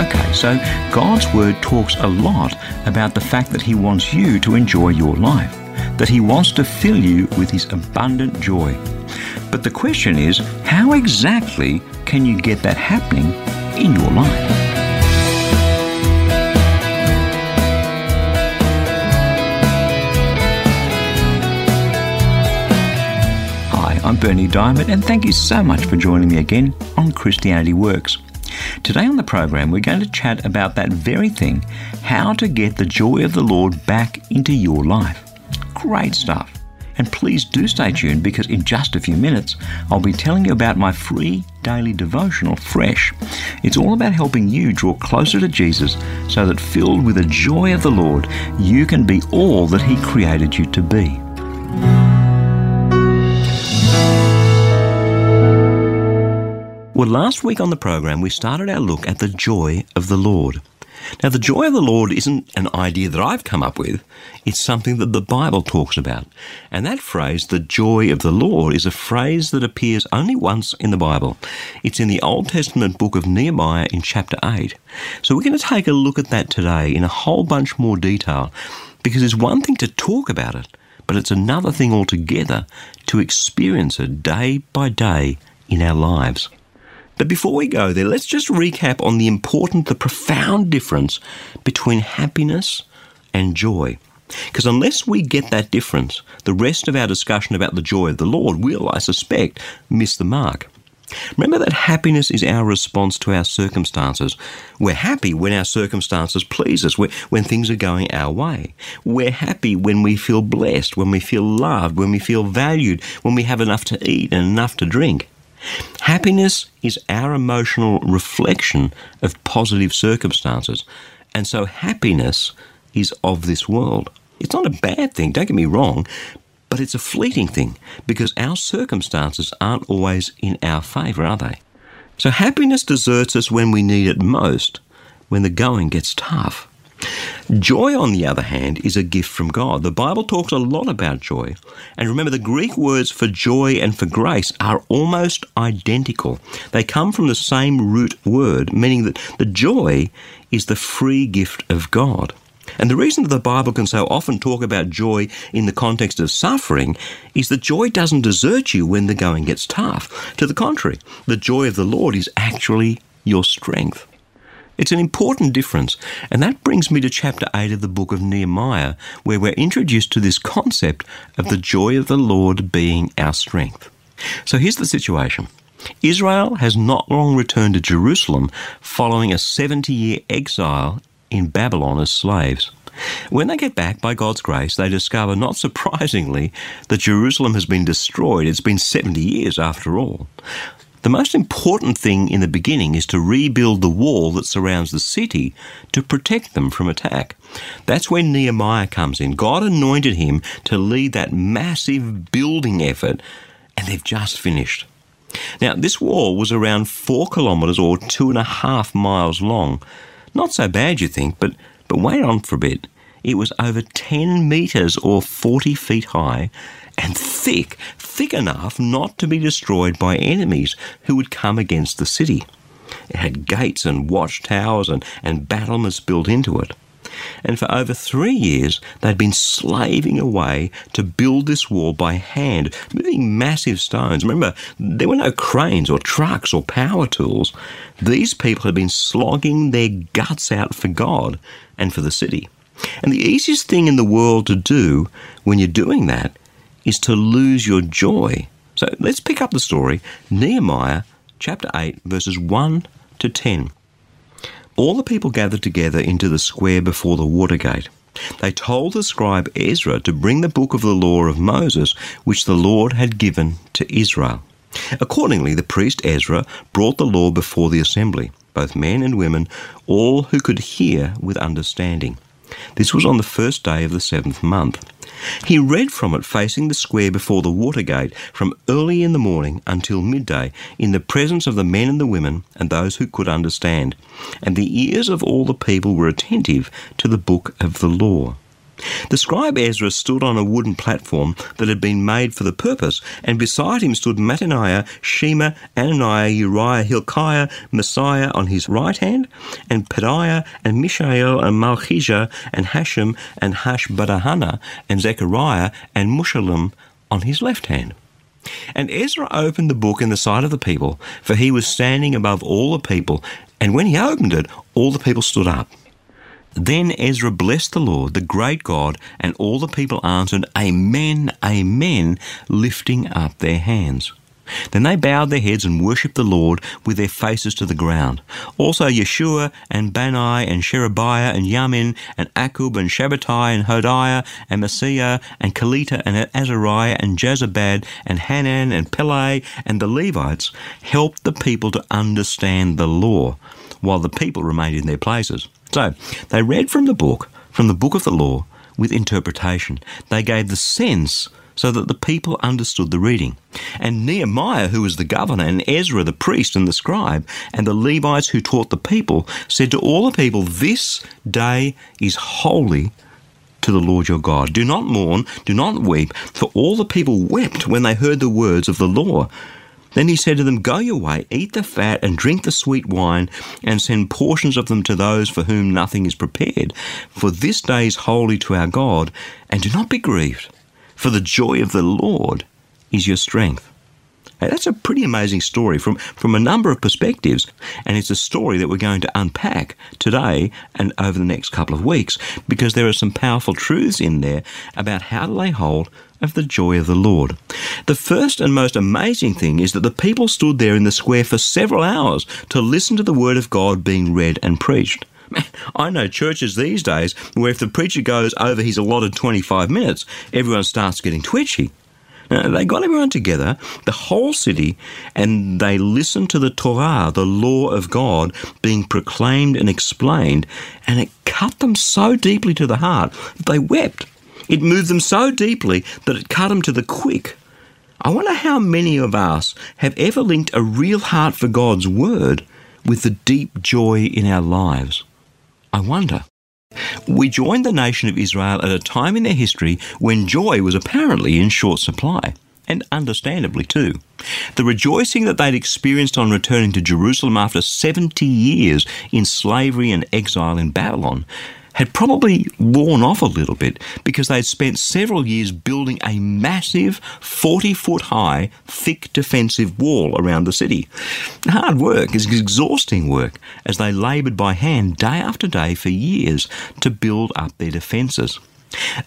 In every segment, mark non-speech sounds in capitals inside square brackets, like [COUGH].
Okay, so God's Word talks a lot about the fact that He wants you to enjoy your life, that He wants to fill you with His abundant joy. But the question is, how exactly can you get that happening in your life? I'm Bernie Diamond, and thank you so much for joining me again on Christianity Works. Today on the program, we're going to chat about that very thing how to get the joy of the Lord back into your life. Great stuff. And please do stay tuned because in just a few minutes, I'll be telling you about my free daily devotional, Fresh. It's all about helping you draw closer to Jesus so that filled with the joy of the Lord, you can be all that He created you to be. Well, last week on the program, we started our look at the joy of the Lord. Now, the joy of the Lord isn't an idea that I've come up with, it's something that the Bible talks about. And that phrase, the joy of the Lord, is a phrase that appears only once in the Bible. It's in the Old Testament book of Nehemiah in chapter 8. So we're going to take a look at that today in a whole bunch more detail because it's one thing to talk about it, but it's another thing altogether to experience it day by day in our lives. But before we go there, let's just recap on the important, the profound difference between happiness and joy. Because unless we get that difference, the rest of our discussion about the joy of the Lord will, I suspect, miss the mark. Remember that happiness is our response to our circumstances. We're happy when our circumstances please us, when things are going our way. We're happy when we feel blessed, when we feel loved, when we feel valued, when we have enough to eat and enough to drink. Happiness is our emotional reflection of positive circumstances, and so happiness is of this world. It's not a bad thing, don't get me wrong, but it's a fleeting thing because our circumstances aren't always in our favour, are they? So happiness deserts us when we need it most, when the going gets tough. Joy, on the other hand, is a gift from God. The Bible talks a lot about joy. And remember, the Greek words for joy and for grace are almost identical. They come from the same root word, meaning that the joy is the free gift of God. And the reason that the Bible can so often talk about joy in the context of suffering is that joy doesn't desert you when the going gets tough. To the contrary, the joy of the Lord is actually your strength. It's an important difference, and that brings me to chapter 8 of the book of Nehemiah, where we're introduced to this concept of the joy of the Lord being our strength. So here's the situation. Israel has not long returned to Jerusalem following a 70 year exile in Babylon as slaves. When they get back, by God's grace, they discover, not [LAUGHS] surprisingly, that Jerusalem has been destroyed. It's been 70 years after all. The most important thing in the beginning is to rebuild the wall that surrounds the city to protect them from attack. That's when Nehemiah comes in. God anointed him to lead that massive building effort, and they've just finished. Now, this wall was around four kilometres or two and a half miles long. Not so bad, you think, but, but wait on for a bit. It was over 10 metres or 40 feet high and thick, thick enough not to be destroyed by enemies who would come against the city. It had gates and watchtowers and, and battlements built into it. And for over three years, they'd been slaving away to build this wall by hand, moving massive stones. Remember, there were no cranes or trucks or power tools. These people had been slogging their guts out for God and for the city. And the easiest thing in the world to do when you're doing that is to lose your joy. So let's pick up the story Nehemiah chapter 8, verses 1 to 10. All the people gathered together into the square before the water gate. They told the scribe Ezra to bring the book of the law of Moses, which the Lord had given to Israel. Accordingly, the priest Ezra brought the law before the assembly, both men and women, all who could hear with understanding. This was on the first day of the seventh month. He read from it facing the square before the Watergate from early in the morning until midday, in the presence of the men and the women and those who could understand. And the ears of all the people were attentive to the book of the law. The scribe Ezra stood on a wooden platform that had been made for the purpose, and beside him stood Mattaniah, Shema, Ananiah, Uriah, Hilkiah, Maaseiah on his right hand, and Pedaiah, and Mishael, and Malchijah, and Hashum, and Hashbadahana, and Zechariah, and Meshullam on his left hand. And Ezra opened the book in the sight of the people, for he was standing above all the people, and when he opened it, all the people stood up. Then Ezra blessed the Lord, the great God, and all the people answered, Amen, Amen, lifting up their hands. Then they bowed their heads and worshipped the Lord with their faces to the ground. Also Yeshua and Bani and Sherebiah and Yamin and Akkub and Shabbatai and Hodiah and Maaseiah and Kelita and Azariah and Jozabad and Hanan and Pele and the Levites helped the people to understand the law, while the people remained in their places. So they read from the book, from the book of the law, with interpretation. They gave the sense so that the people understood the reading. And Nehemiah, who was the governor, and Ezra, the priest and the scribe, and the Levites who taught the people, said to all the people, This day is holy to the Lord your God. Do not mourn, do not weep, for all the people wept when they heard the words of the law. Then he said to them, Go your way, eat the fat, and drink the sweet wine, and send portions of them to those for whom nothing is prepared. For this day is holy to our God, and do not be grieved, for the joy of the Lord is your strength. Now, that's a pretty amazing story from, from a number of perspectives, and it's a story that we're going to unpack today and over the next couple of weeks because there are some powerful truths in there about how to lay hold of the joy of the Lord. The first and most amazing thing is that the people stood there in the square for several hours to listen to the Word of God being read and preached. I know churches these days where if the preacher goes over his allotted 25 minutes, everyone starts getting twitchy. Now, they got everyone together, the whole city, and they listened to the Torah, the law of God, being proclaimed and explained, and it cut them so deeply to the heart that they wept. It moved them so deeply that it cut them to the quick. I wonder how many of us have ever linked a real heart for God's Word with the deep joy in our lives. I wonder. We joined the nation of Israel at a time in their history when joy was apparently in short supply, and understandably too. The rejoicing that they'd experienced on returning to Jerusalem after 70 years in slavery and exile in Babylon had probably worn off a little bit because they had spent several years building a massive 40 foot high, thick defensive wall around the city. Hard work is exhausting work as they laboured by hand day after day for years to build up their defences.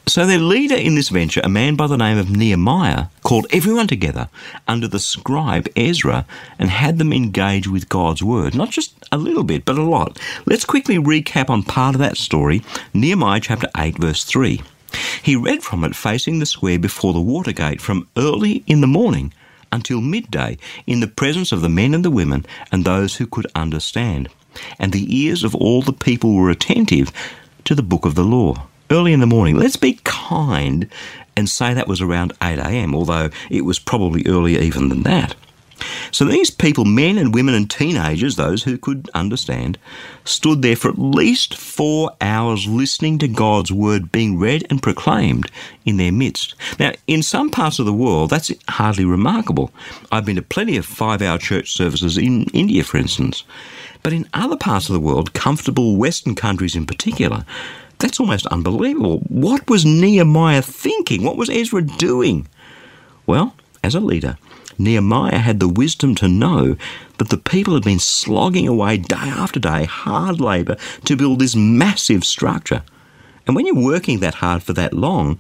So their leader in this venture, a man by the name of Nehemiah, called everyone together under the scribe Ezra and had them engage with God's word. Not just a little bit, but a lot. Let's quickly recap on part of that story, Nehemiah chapter 8, verse 3. He read from it facing the square before the water gate from early in the morning until midday in the presence of the men and the women and those who could understand. And the ears of all the people were attentive to the book of the law early in the morning. Let's be kind and say that was around 8 a.m., although it was probably earlier even than that. So these people, men and women and teenagers, those who could understand, stood there for at least four hours listening to God's word being read and proclaimed in their midst. Now, in some parts of the world, that's hardly remarkable. I've been to plenty of five hour church services in India, for instance. But in other parts of the world, comfortable Western countries in particular, that's almost unbelievable. What was Nehemiah thinking? What was Ezra doing? Well, as a leader, Nehemiah had the wisdom to know that the people had been slogging away day after day, hard labour, to build this massive structure. And when you're working that hard for that long,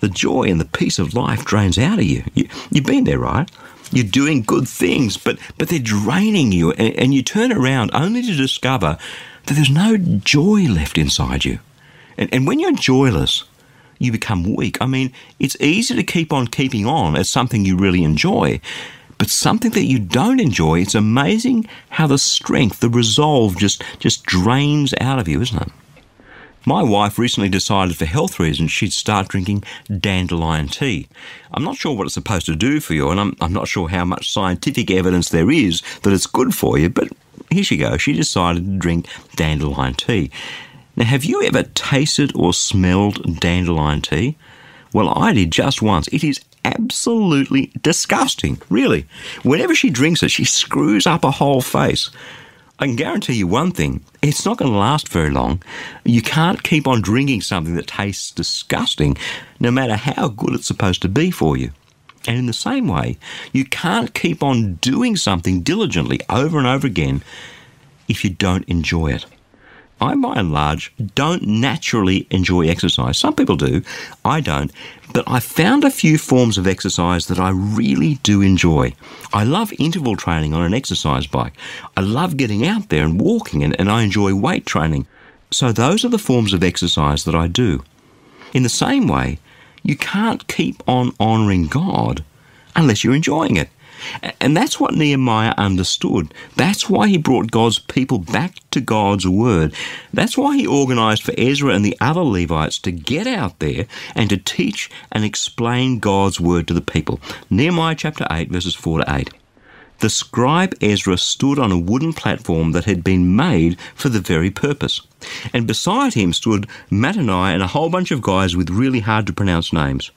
the joy and the peace of life drains out of you. you have been there, right? You're doing good things, but, but they're draining you, and, and you turn around only to discover that there's no joy left inside you. And, and when you're joyless, you become weak. I mean, it's easy to keep on keeping on as something you really enjoy, but something that you don't enjoy, it's amazing how the strength, the resolve just, just drains out of you, isn't it? My wife recently decided for health reasons she'd start drinking dandelion tea. I'm not sure what it's supposed to do for you, and I'm, I'm not sure how much scientific evidence there is that it's good for you, but here she goes. She decided to drink dandelion tea. Now, have you ever tasted or smelled dandelion tea? Well, I did just once. It is absolutely disgusting, really. Whenever she drinks it, she screws up a whole face. I can guarantee you one thing it's not going to last very long. You can't keep on drinking something that tastes disgusting, no matter how good it's supposed to be for you. And in the same way, you can't keep on doing something diligently over and over again if you don't enjoy it. I, by and large, don't naturally enjoy exercise. Some people do, I don't. But I found a few forms of exercise that I really do enjoy. I love interval training on an exercise bike. I love getting out there and walking, and, and I enjoy weight training. So those are the forms of exercise that I do. In the same way, you can't keep on honouring God unless you're enjoying it. And that's what Nehemiah understood. That's why he brought God's people back to God's word. That's why he organized for Ezra and the other Levites to get out there and to teach and explain God's word to the people. Nehemiah chapter 8, verses 4 to 8. The scribe Ezra stood on a wooden platform that had been made for the very purpose. And beside him stood Mattaniah and a whole bunch of guys with really hard to pronounce names.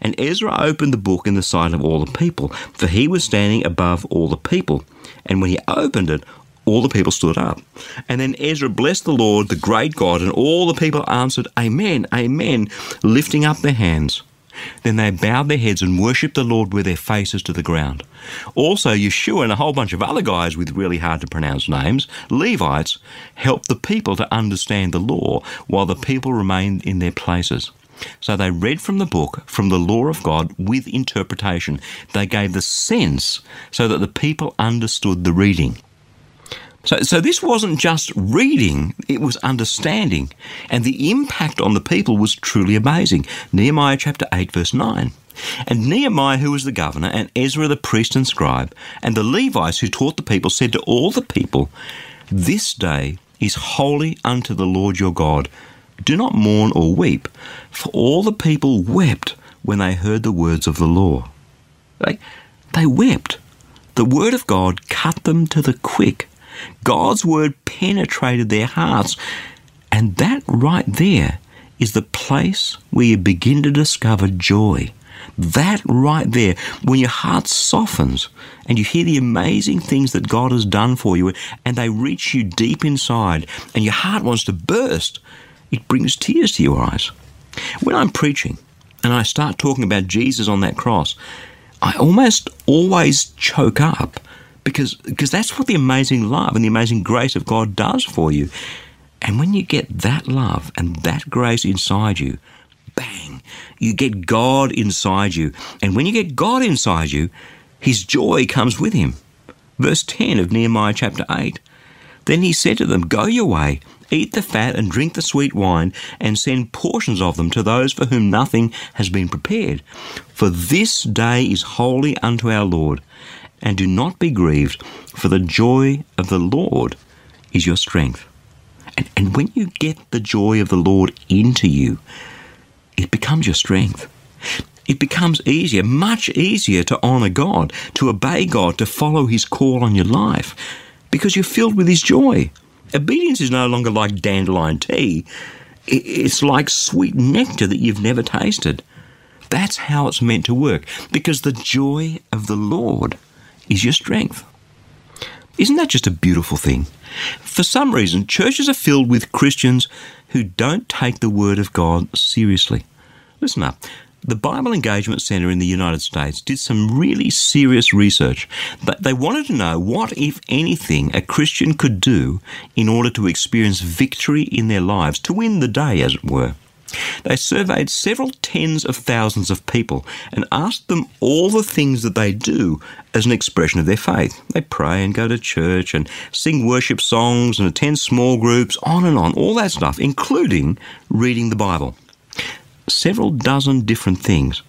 And Ezra opened the book in the sight of all the people, for he was standing above all the people. And when he opened it, all the people stood up. And then Ezra blessed the Lord, the great God, and all the people answered, Amen, Amen, lifting up their hands. Then they bowed their heads and worshipped the Lord with their faces to the ground. Also, Yeshua and a whole bunch of other guys with really hard to pronounce names, Levites, helped the people to understand the law while the people remained in their places. So they read from the book, from the law of God, with interpretation. They gave the sense so that the people understood the reading. So, so this wasn't just reading, it was understanding. And the impact on the people was truly amazing. Nehemiah chapter 8, verse 9. And Nehemiah, who was the governor, and Ezra the priest and scribe, and the Levites who taught the people, said to all the people, This day is holy unto the Lord your God. Do not mourn or weep, for all the people wept when they heard the words of the law. They, they wept. The word of God cut them to the quick. God's word penetrated their hearts. And that right there is the place where you begin to discover joy. That right there, when your heart softens and you hear the amazing things that God has done for you and they reach you deep inside and your heart wants to burst, it brings tears to your eyes. When I'm preaching and I start talking about Jesus on that cross, I almost always choke up because because that's what the amazing love and the amazing grace of God does for you. And when you get that love and that grace inside you, bang, you get God inside you. And when you get God inside you, his joy comes with him. Verse 10 of Nehemiah chapter 8. Then he said to them, Go your way, eat the fat and drink the sweet wine, and send portions of them to those for whom nothing has been prepared. For this day is holy unto our Lord and do not be grieved, for the joy of the Lord is your strength. And, and when you get the joy of the Lord into you, it becomes your strength. It becomes easier, much easier to honour God, to obey God, to follow His call on your life, because you're filled with His joy. Obedience is no longer like dandelion tea, it's like sweet nectar that you've never tasted. That's how it's meant to work, because the joy of the Lord is your strength. Isn't that just a beautiful thing? For some reason, churches are filled with Christians who don't take the Word of God seriously. Listen up. The Bible Engagement Center in the United States did some really serious research. They wanted to know what, if anything, a Christian could do in order to experience victory in their lives, to win the day, as it were. They surveyed several tens of thousands of people and asked them all the things that they do as an expression of their faith. They pray and go to church and sing worship songs and attend small groups, on and on, all that stuff, including reading the Bible. Several dozen different things.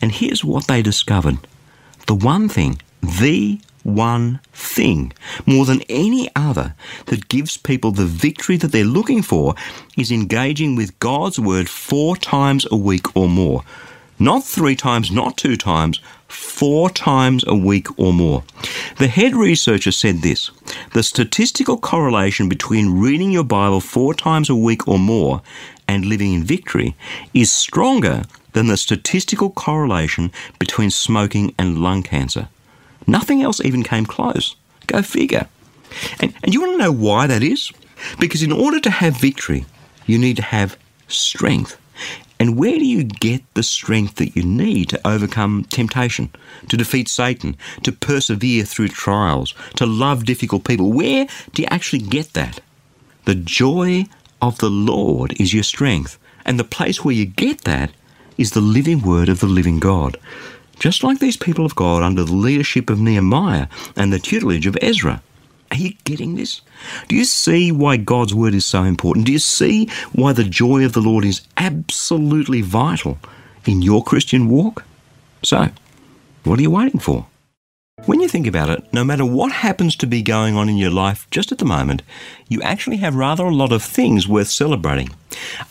And here's what they discovered the one thing the one thing, more than any other, that gives people the victory that they're looking for is engaging with God's Word four times a week or more. Not three times, not two times, four times a week or more. The head researcher said this the statistical correlation between reading your Bible four times a week or more and living in victory is stronger than the statistical correlation between smoking and lung cancer. Nothing else even came close. Go figure. And, and you want to know why that is? Because in order to have victory, you need to have strength. And where do you get the strength that you need to overcome temptation, to defeat Satan, to persevere through trials, to love difficult people? Where do you actually get that? The joy of the Lord is your strength. And the place where you get that is the living word of the living God just like these people of God under the leadership of Nehemiah and the tutelage of Ezra. Are you getting this? Do you see why God's word is so important? Do you see why the joy of the Lord is absolutely vital in your Christian walk? So, what are you waiting for? When you think about it, no matter what happens to be going on in your life just at the moment, you actually have rather a lot of things worth celebrating.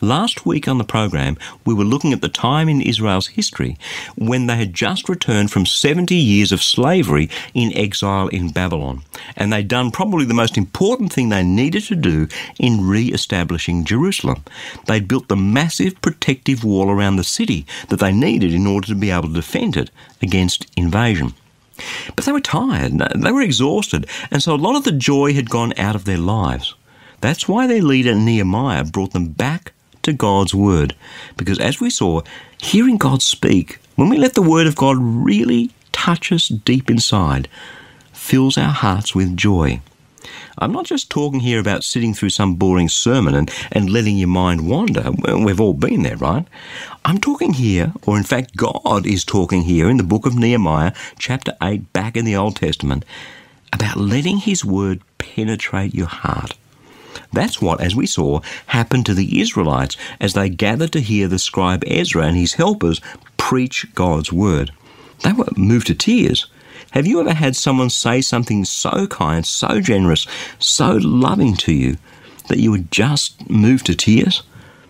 Last week on the program, we were looking at the time in Israel's history when they had just returned from 70 years of slavery in exile in Babylon. And they'd done probably the most important thing they needed to do in re establishing Jerusalem. They'd built the massive protective wall around the city that they needed in order to be able to defend it against invasion. But they were tired, they were exhausted, and so a lot of the joy had gone out of their lives. That's why their leader Nehemiah brought them back to God's Word. Because as we saw, hearing God speak, when we let the Word of God really touch us deep inside, fills our hearts with joy. I'm not just talking here about sitting through some boring sermon and, and letting your mind wander. We've all been there, right? I'm talking here, or in fact, God is talking here in the book of Nehemiah, chapter 8, back in the Old Testament, about letting His word penetrate your heart. That's what, as we saw, happened to the Israelites as they gathered to hear the scribe Ezra and his helpers preach God's word. They were moved to tears. Have you ever had someone say something so kind, so generous, so loving to you that you would just move to tears?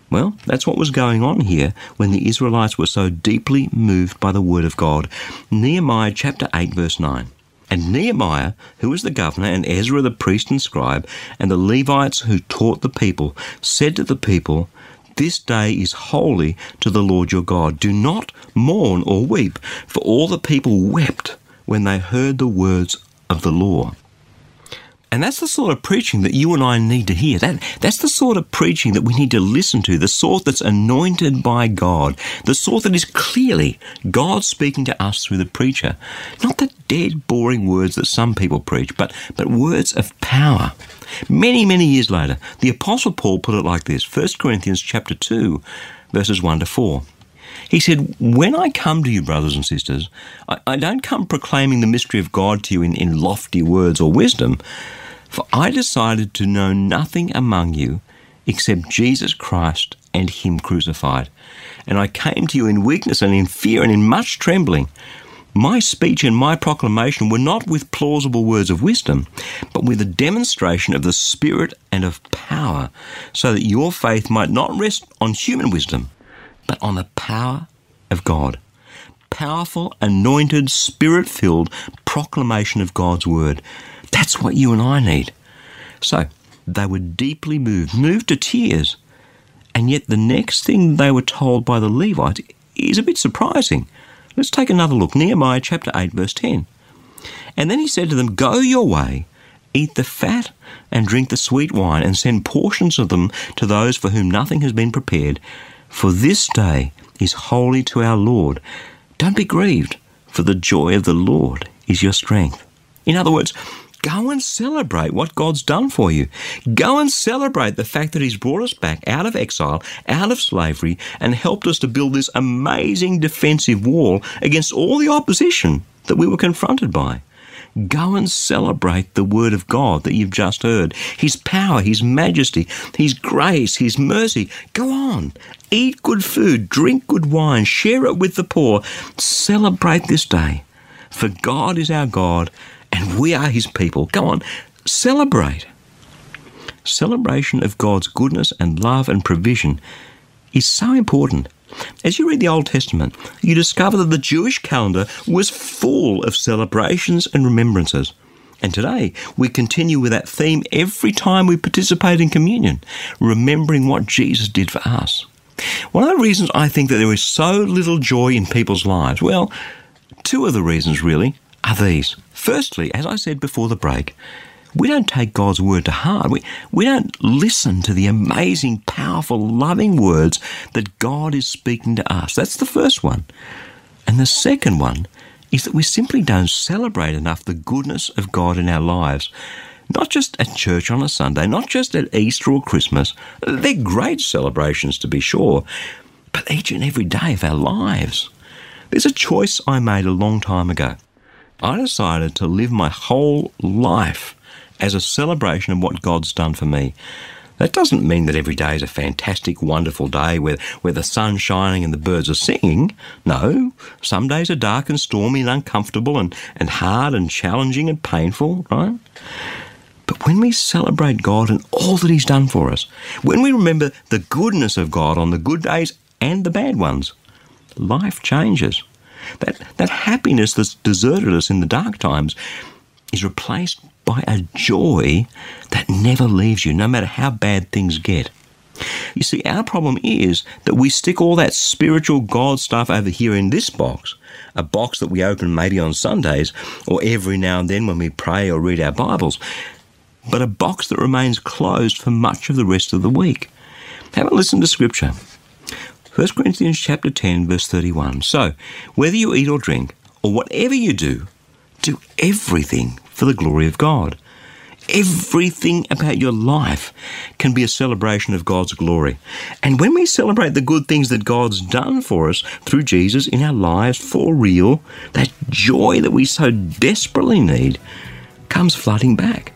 Well, that's what was going on here when the Israelites were so deeply moved by the word of God. Nehemiah chapter 8, verse 9. And Nehemiah, who was the governor, and Ezra the priest and scribe, and the Levites who taught the people, said to the people, This day is holy to the Lord your God. Do not mourn or weep, for all the people wept when they heard the words of the law. And that's the sort of preaching that you and I need to hear. That, that's the sort of preaching that we need to listen to, the sort that's anointed by God, the sort that is clearly God speaking to us through the preacher. Not the dead, boring words that some people preach, but, but words of power. Many, many years later, the Apostle Paul put it like this 1 Corinthians chapter 2, verses 1 to 4. He said, When I come to you, brothers and sisters, I, I don't come proclaiming the mystery of God to you in, in lofty words or wisdom, for I decided to know nothing among you except Jesus Christ and Him crucified. And I came to you in weakness and in fear and in much trembling. My speech and my proclamation were not with plausible words of wisdom, but with a demonstration of the Spirit and of power, so that your faith might not rest on human wisdom, but on the power of God. Powerful, anointed, spirit filled proclamation of God's word. That's what you and I need. So, they were deeply moved, moved to tears. And yet, the next thing they were told by the Levites is a bit surprising. Let's take another look. Nehemiah chapter 8, verse 10. And then he said to them, Go your way, eat the fat and drink the sweet wine, and send portions of them to those for whom nothing has been prepared, for this day is holy to our Lord. Don't be grieved, for the joy of the Lord is your strength. In other words, go and celebrate what God's done for you. Go and celebrate the fact that He's brought us back out of exile, out of slavery, and helped us to build this amazing defensive wall against all the opposition that we were confronted by. Go and celebrate the Word of God that you've just heard. His power, His majesty, His grace, His mercy. Go on. Eat good food, drink good wine, share it with the poor. Celebrate this day. For God is our God and we are his people. Go on, celebrate. Celebration of God's goodness and love and provision is so important. As you read the Old Testament, you discover that the Jewish calendar was full of celebrations and remembrances. And today, we continue with that theme every time we participate in communion, remembering what Jesus did for us. One of the reasons I think that there is so little joy in people's lives, well, two of the reasons really are these. Firstly, as I said before the break, we don't take God's word to heart. We, we don't listen to the amazing, powerful, loving words that God is speaking to us. That's the first one. And the second one is that we simply don't celebrate enough the goodness of God in our lives. Not just at church on a Sunday, not just at Easter or Christmas. They're great celebrations to be sure, but each and every day of our lives. There's a choice I made a long time ago. I decided to live my whole life as a celebration of what God's done for me. That doesn't mean that every day is a fantastic, wonderful day where, where the sun's shining and the birds are singing. No, some days are dark and stormy and uncomfortable and, and hard and challenging and painful, right? But when we celebrate God and all that He's done for us, when we remember the goodness of God on the good days and the bad ones, life changes. That, that happiness that's deserted us in the dark times is replaced by a joy that never leaves you, no matter how bad things get. You see, our problem is that we stick all that spiritual God stuff over here in this box, a box that we open maybe on Sundays or every now and then when we pray or read our Bibles, but a box that remains closed for much of the rest of the week. Have a listen to Scripture. 1 Corinthians chapter 10 verse 31. So, whether you eat or drink or whatever you do, do everything for the glory of God. Everything about your life can be a celebration of God's glory. And when we celebrate the good things that God's done for us through Jesus in our lives for real, that joy that we so desperately need comes flooding back.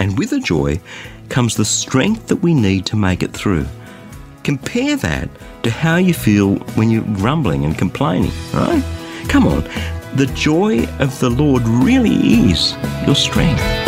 And with the joy comes the strength that we need to make it through. Compare that to how you feel when you're grumbling and complaining, right? Come on, the joy of the Lord really is your strength.